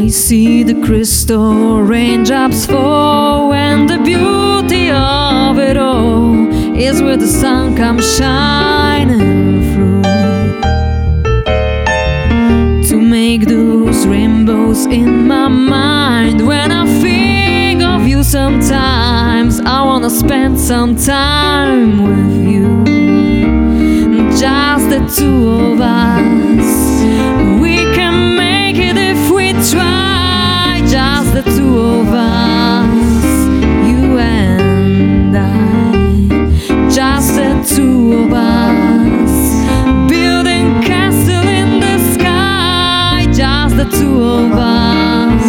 I see the crystal raindrops fall, and the beauty of it all is where the sun comes shining through to make those rainbows in my mind. When I think of you, sometimes I wanna spend some time with you, just the two two of us, building castle in the sky, just the two of us,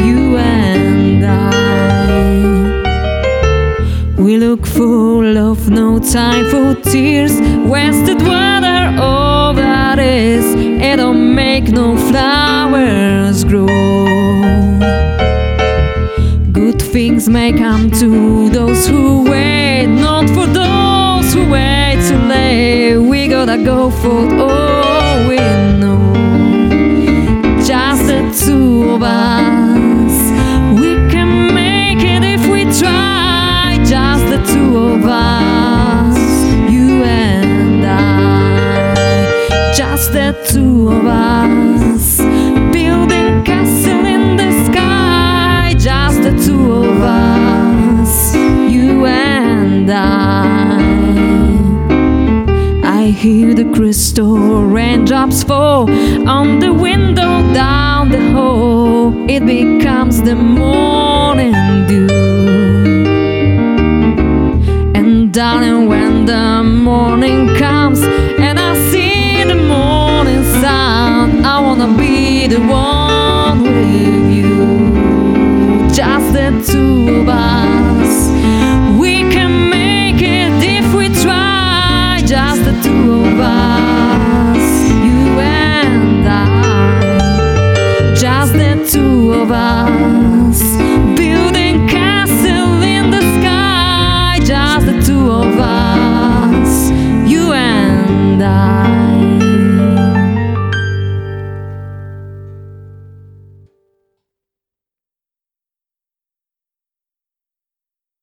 you and I. We look full of no time for tears. Wasted water, all that is. It don't make no flowers grow. Good things may come to those who wait, not for those We gotta go for all we know. Just the two of us. We can make it if we try. Just the two of us. You and I. Just the two of us. Building castle hear the crystal raindrops fall on the window down the hall. It becomes the morning dew. And darling, when the morning comes you